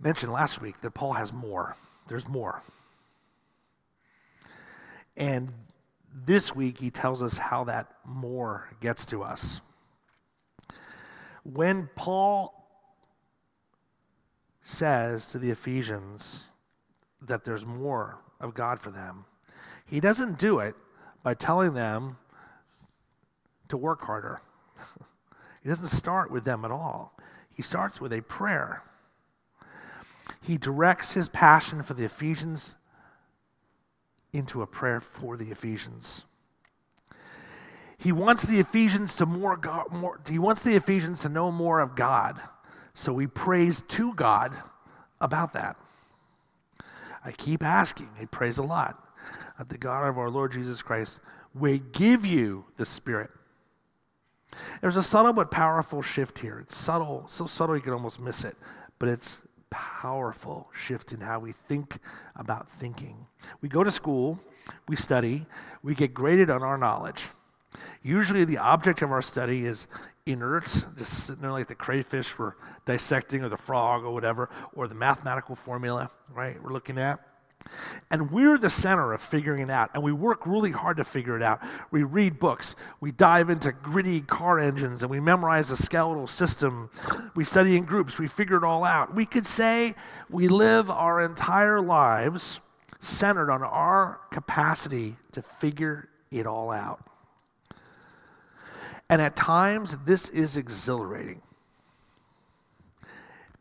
mentioned last week that Paul has more. There's more. And this week, he tells us how that more gets to us. When Paul says to the Ephesians that there's more of God for them, he doesn't do it by telling them to work harder. he doesn't start with them at all. He starts with a prayer. He directs his passion for the Ephesians into a prayer for the Ephesians. He wants the Ephesians to more, God, more he wants the Ephesians to know more of God. So he prays to God about that. I keep asking. He prays a lot. That the God of our Lord Jesus Christ will give you the Spirit. There's a subtle but powerful shift here. It's subtle, so subtle you can almost miss it, but it's powerful shift in how we think about thinking. We go to school, we study, we get graded on our knowledge. Usually, the object of our study is inert, just sitting there like the crayfish we're dissecting, or the frog, or whatever, or the mathematical formula, right? We're looking at. And we're the center of figuring it out. And we work really hard to figure it out. We read books, we dive into gritty car engines, and we memorize the skeletal system. We study in groups, we figure it all out. We could say we live our entire lives centered on our capacity to figure it all out. And at times, this is exhilarating.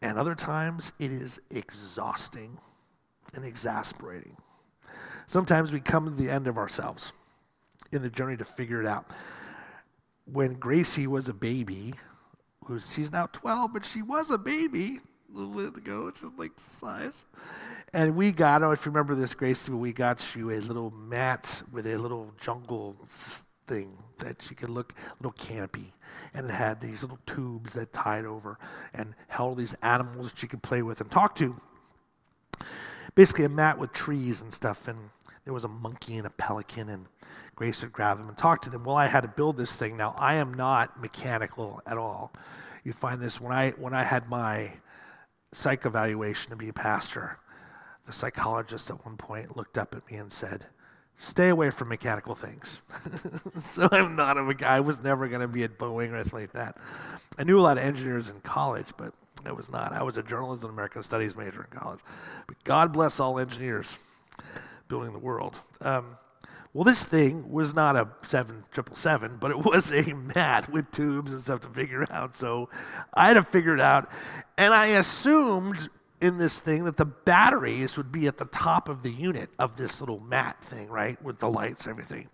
And other times, it is exhausting and exasperating. Sometimes we come to the end of ourselves in the journey to figure it out. When Gracie was a baby, who's she's now 12, but she was a baby a little bit ago, which is like the size. And we got, know if you remember this, Gracie, we got you a little mat with a little jungle thing that she could look, little canopy. And it had these little tubes that tied over and held these animals that she could play with and talk to basically a mat with trees and stuff, and there was a monkey and a pelican, and Grace would grab them and talk to them. Well, I had to build this thing. Now, I am not mechanical at all. You find this when I when I had my psych evaluation to be a pastor. The psychologist at one point looked up at me and said, "Stay away from mechanical things." so I'm not a guy. I was never going to be at Boeing or anything like that. I knew a lot of engineers in college, but I was not. I was a journalism and American studies major in college. But God bless all engineers building the world. Um, well, this thing was not a 7777, but it was a mat with tubes and stuff to figure out. So I had to figure it out. And I assumed in this thing that the batteries would be at the top of the unit of this little mat thing, right? With the lights and everything.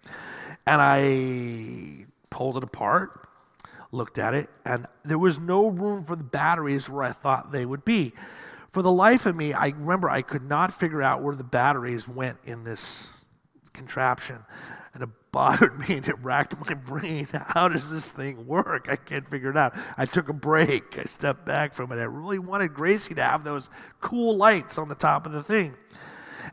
And I pulled it apart looked at it, and there was no room for the batteries where I thought they would be. For the life of me, I remember I could not figure out where the batteries went in this contraption. And it bothered me and it racked my brain. How does this thing work? I can't figure it out. I took a break. I stepped back from it. I really wanted Gracie to have those cool lights on the top of the thing.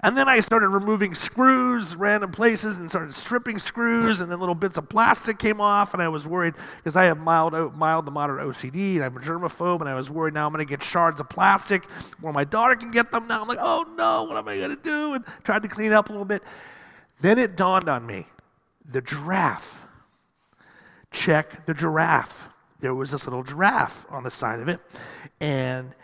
And then I started removing screws, random places, and started stripping screws, and then little bits of plastic came off, and I was worried because I have mild, mild to moderate OCD, and I'm a germaphobe, and I was worried now I'm going to get shards of plastic where my daughter can get them. Now I'm like, oh no, what am I going to do? And tried to clean up a little bit. Then it dawned on me the giraffe. Check the giraffe. There was this little giraffe on the side of it, and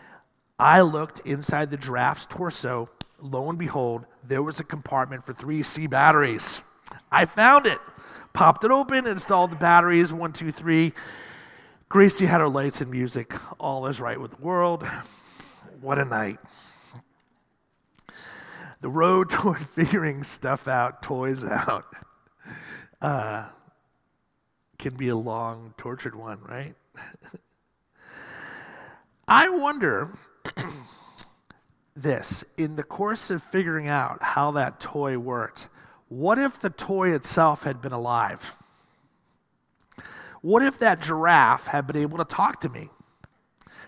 I looked inside the giraffe's torso lo and behold, there was a compartment for three C batteries. I found it, popped it open, installed the batteries one, two, three. Gracie had her lights and music. All is right with the world. What a night. The road toward figuring stuff out, toys out, uh, can be a long, tortured one, right? I wonder this in the course of figuring out how that toy worked, what if the toy itself had been alive? What if that giraffe had been able to talk to me?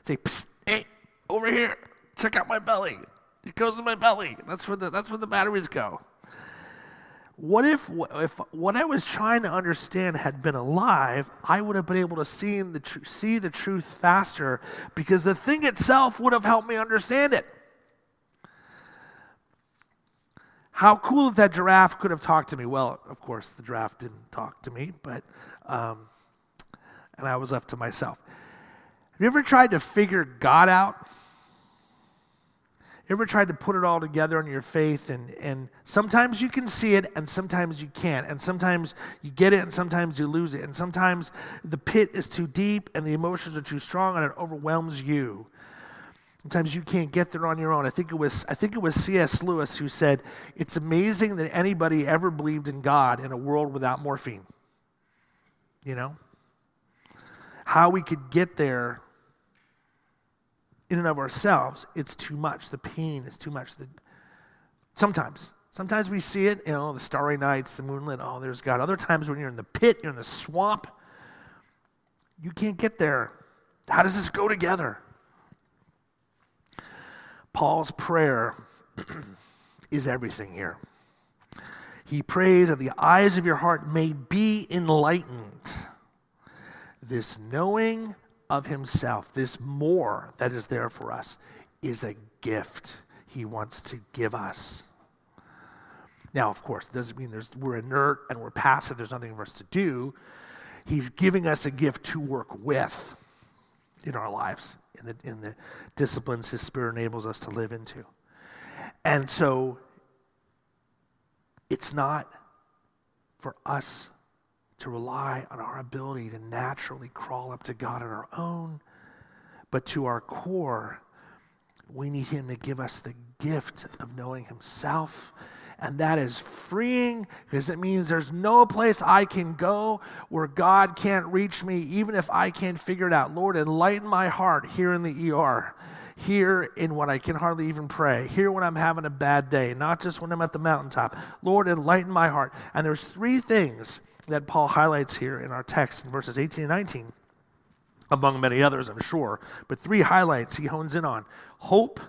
Say, hey, over here, check out my belly. It goes in my belly. That's where the, that's where the batteries go. What if, if what I was trying to understand had been alive, I would have been able to see the, tr- see the truth faster because the thing itself would have helped me understand it. How cool if that giraffe could have talked to me. Well, of course, the giraffe didn't talk to me, but, um, and I was left to myself. Have you ever tried to figure God out? ever tried to put it all together in your faith and, and sometimes you can see it and sometimes you can't and sometimes you get it and sometimes you lose it and sometimes the pit is too deep and the emotions are too strong and it overwhelms you sometimes you can't get there on your own i think it was i think it was cs lewis who said it's amazing that anybody ever believed in god in a world without morphine you know how we could get there in and of ourselves, it's too much. The pain is too much. The, sometimes. Sometimes we see it, you know, the starry nights, the moonlit, oh, there's God. Other times when you're in the pit, you're in the swamp, you can't get there. How does this go together? Paul's prayer is everything here. He prays that the eyes of your heart may be enlightened. This knowing of himself, this more that is there for us, is a gift he wants to give us. Now, of course, it doesn't mean there's, we're inert and we're passive, there's nothing for us to do. He's giving us a gift to work with in our lives, in the, in the disciplines his spirit enables us to live into. And so, it's not for us to rely on our ability to naturally crawl up to God on our own, but to our core, we need Him to give us the gift of knowing Himself. And that is freeing because it means there's no place I can go where God can't reach me, even if I can't figure it out. Lord, enlighten my heart here in the ER here in when I can hardly even pray, here when I'm having a bad day, not just when I'm at the mountaintop. Lord, enlighten my heart. And there's three things that Paul highlights here in our text in verses 18 and 19, among many others, I'm sure, but three highlights he hones in on hope.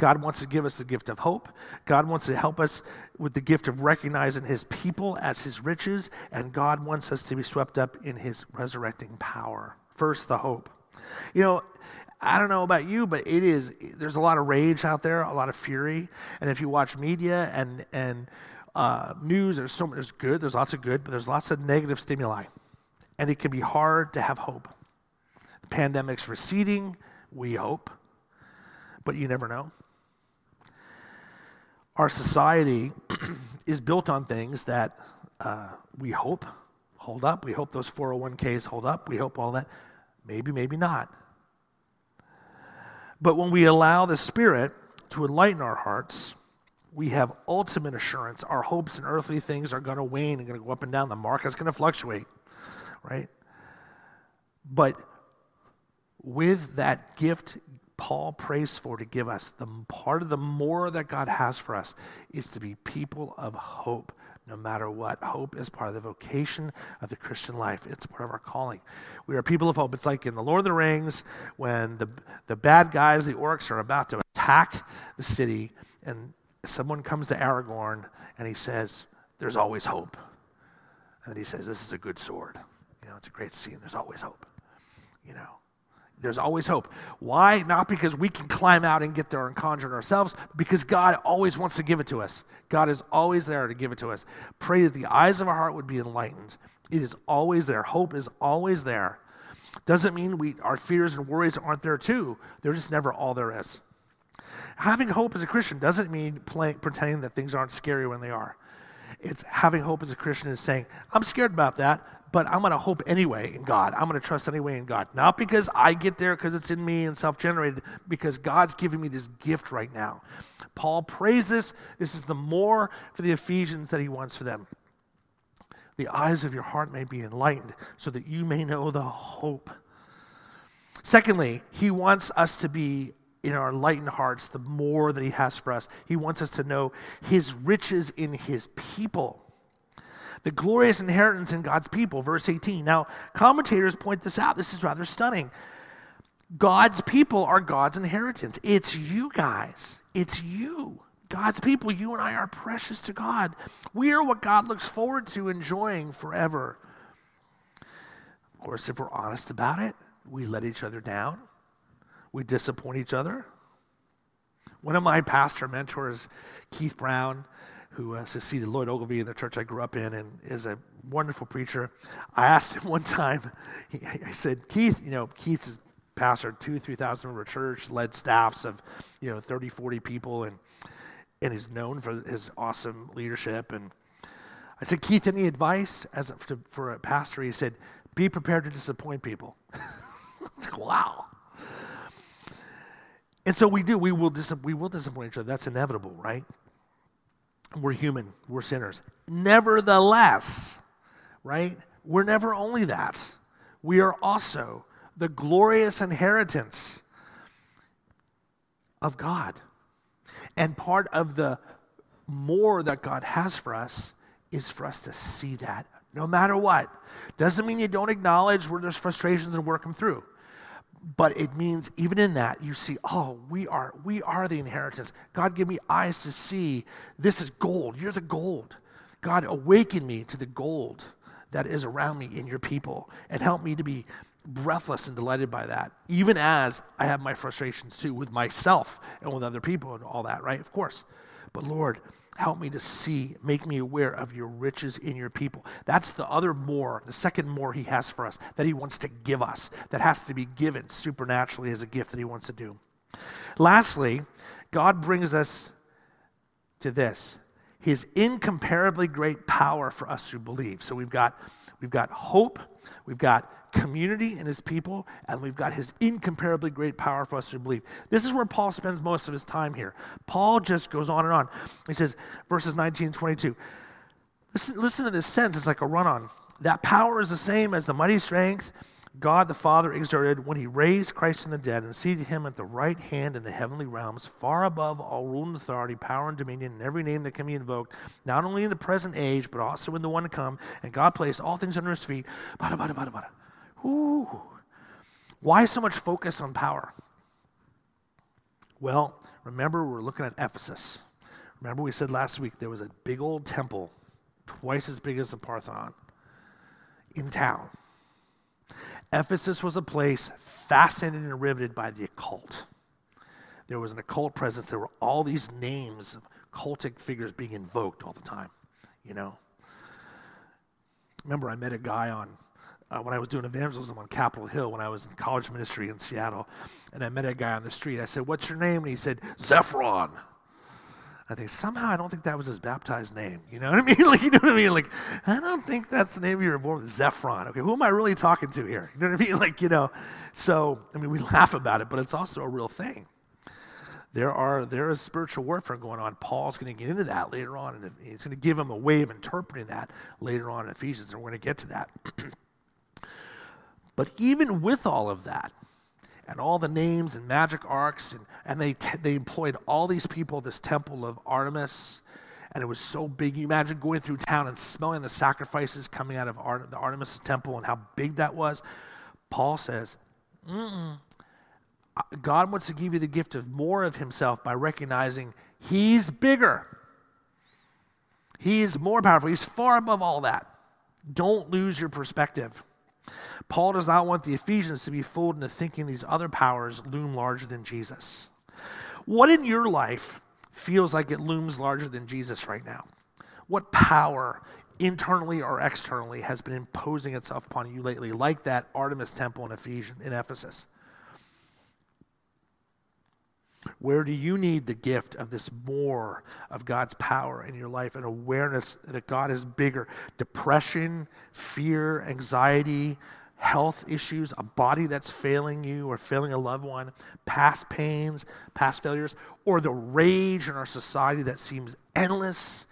God wants to give us the gift of hope. God wants to help us with the gift of recognizing his people as his riches, and God wants us to be swept up in his resurrecting power. First, the hope. You know, I don't know about you, but it is there's a lot of rage out there, a lot of fury. And if you watch media and and uh, news. There's so much there's good. There's lots of good, but there's lots of negative stimuli, and it can be hard to have hope. The pandemic's receding. We hope, but you never know. Our society is built on things that uh, we hope hold up. We hope those 401ks hold up. We hope all that. Maybe, maybe not. But when we allow the Spirit to enlighten our hearts, we have ultimate assurance. Our hopes and earthly things are going to wane and going to go up and down. The market's going to fluctuate, right? But with that gift Paul prays for to give us, the part of the more that God has for us is to be people of hope no matter what. Hope is part of the vocation of the Christian life. It's part of our calling. We are people of hope. It's like in The Lord of the Rings when the, the bad guys, the orcs, are about to attack the city, and someone comes to Aragorn and he says, There's always hope. And he says, This is a good sword. You know, it's a great scene. There's always hope. You know, there's always hope. Why? Not because we can climb out and get there and conjure it ourselves, because God always wants to give it to us. God is always there to give it to us. Pray that the eyes of our heart would be enlightened. It is always there. Hope is always there. Doesn't mean we, our fears and worries aren't there too. They're just never all there is. Having hope as a Christian doesn't mean play, pretending that things aren't scary when they are. It's having hope as a Christian is saying, I'm scared about that, but I'm going to hope anyway in God. I'm going to trust anyway in God. Not because I get there because it's in me and self generated, because God's giving me this gift right now. Paul prays this. This is the more for the Ephesians that he wants for them. The eyes of your heart may be enlightened so that you may know the hope. Secondly, he wants us to be in our lightened hearts the more that He has for us. He wants us to know His riches in His people. The glorious inheritance in God's people, verse 18. Now, commentators point this out. This is rather stunning. God's people are God's inheritance. It's you guys. It's you. God's people, you and I are precious to God. We are what God looks forward to enjoying forever. Of course, if we're honest about it, we let each other down, we disappoint each other. One of my pastor mentors, Keith Brown, who uh, succeeded Lloyd Ogilvie in the church I grew up in and is a wonderful preacher. I asked him one time, he, I said, Keith, you know, Keith's pastor, two, 3,000 member church, led staffs of, you know, 30, 40 people, and, and is known for his awesome leadership. And I said, Keith, any advice as a, for a pastor? He said, be prepared to disappoint people. It's like, wow. And so we do. We will, dis- we will disappoint each other. That's inevitable, right? We're human, we're sinners. Nevertheless, right? We're never only that. We are also the glorious inheritance of God. And part of the more that God has for us is for us to see that no matter what. Doesn't mean you don't acknowledge where there's frustrations and work them through but it means even in that you see oh we are we are the inheritance. God give me eyes to see. This is gold. You're the gold. God awaken me to the gold that is around me in your people and help me to be breathless and delighted by that even as i have my frustrations too with myself and with other people and all that right? Of course. But lord Help me to see, make me aware of your riches in your people. That's the other more, the second more he has for us, that he wants to give us, that has to be given supernaturally as a gift that he wants to do. Lastly, God brings us to this his incomparably great power for us who believe. So we've got, we've got hope, we've got community and his people, and we've got his incomparably great power for us to believe. This is where Paul spends most of his time here. Paul just goes on and on. He says, verses 19 and 22. Listen, listen to this sentence, it's like a run on. That power is the same as the mighty strength God the Father exerted when he raised Christ from the dead and seated him at the right hand in the heavenly realms, far above all rule and authority, power and dominion, and every name that can be invoked, not only in the present age, but also in the one to come. And God placed all things under his feet. Bada, bada, bada, bada. Ooh. Why so much focus on power? Well, remember, we're looking at Ephesus. Remember, we said last week there was a big old temple, twice as big as the Parthenon, in town. Ephesus was a place fascinated and riveted by the occult. There was an occult presence. There were all these names of cultic figures being invoked all the time, you know. Remember, I met a guy on uh, when I was doing evangelism on Capitol Hill when I was in college ministry in Seattle. And I met a guy on the street. I said, What's your name? And he said, Zephron. I think somehow I don't think that was his baptized name. You know what I mean? Like, you know what I mean? Like, I don't think that's the name you were born with, Zephron. Okay, who am I really talking to here? You know what I mean? Like, you know, so I mean, we laugh about it, but it's also a real thing. There are there is spiritual warfare going on. Paul's going to get into that later on, and he's going to give him a way of interpreting that later on in Ephesians, and we're going to get to that. But even with all of that, and all the names and magic arcs, and, and they, t- they employed all these people, this temple of Artemis, and it was so big. You imagine going through town and smelling the sacrifices coming out of the Artemis temple and how big that was. Paul says, Mm-mm. God wants to give you the gift of more of himself by recognizing he's bigger. He is more powerful. He's far above all that. Don't lose your perspective. Paul does not want the Ephesians to be fooled into thinking these other powers loom larger than Jesus. What in your life feels like it looms larger than Jesus right now? What power, internally or externally, has been imposing itself upon you lately, like that Artemis temple in, Ephesus, in Ephesus? Where do you need the gift of this more of God's power in your life and awareness that God is bigger? Depression, fear, anxiety, health issues, a body that's failing you or failing a loved one, past pains, past failures, or the rage in our society that seems endless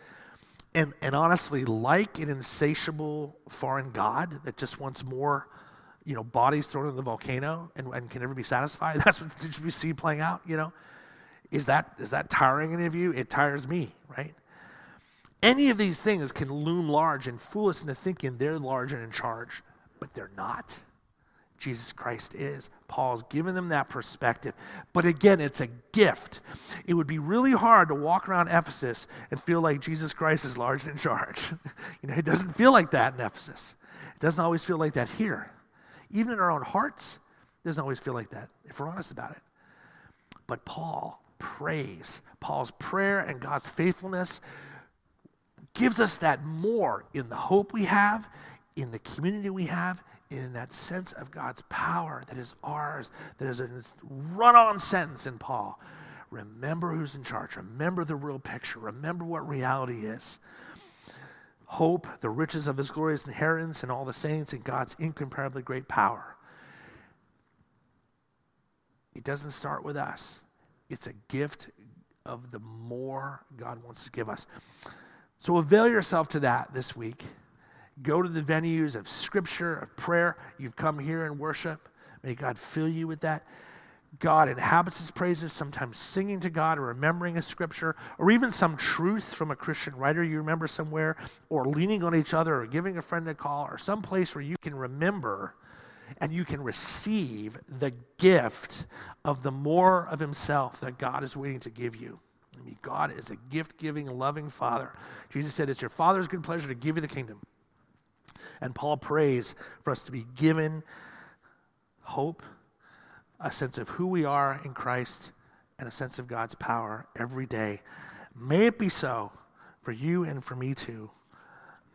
and, and honestly like an insatiable foreign God that just wants more you know, bodies thrown in the volcano and, and can never be satisfied. That's what we see playing out, you know. Is that, is that tiring any of you? It tires me, right? Any of these things can loom large and fool us into thinking they're large and in charge, but they're not. Jesus Christ is. Paul's given them that perspective. But again, it's a gift. It would be really hard to walk around Ephesus and feel like Jesus Christ is large and in charge. you know, it doesn't feel like that in Ephesus. It doesn't always feel like that here. Even in our own hearts, it doesn't always feel like that, if we're honest about it. But Paul prays. Paul's prayer and God's faithfulness gives us that more in the hope we have, in the community we have, in that sense of God's power that is ours, that is a run on sentence in Paul. Remember who's in charge. Remember the real picture. Remember what reality is. Hope, the riches of his glorious inheritance, and all the saints, and God's incomparably great power. It doesn't start with us, it's a gift of the more God wants to give us. So avail yourself to that this week. Go to the venues of scripture, of prayer. You've come here and worship. May God fill you with that. God inhabits his praises, sometimes singing to God or remembering a scripture, or even some truth from a Christian writer you remember somewhere, or leaning on each other, or giving a friend a call, or some place where you can remember and you can receive the gift of the more of himself that God is waiting to give you. I mean, God is a gift giving, loving Father. Jesus said, It's your Father's good pleasure to give you the kingdom. And Paul prays for us to be given hope, a sense of who we are in Christ, and a sense of God's power every day. May it be so for you and for me too,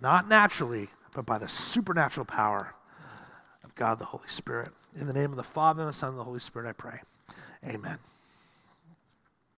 not naturally, but by the supernatural power of God the Holy Spirit. In the name of the Father, and the Son, and the Holy Spirit, I pray. Amen.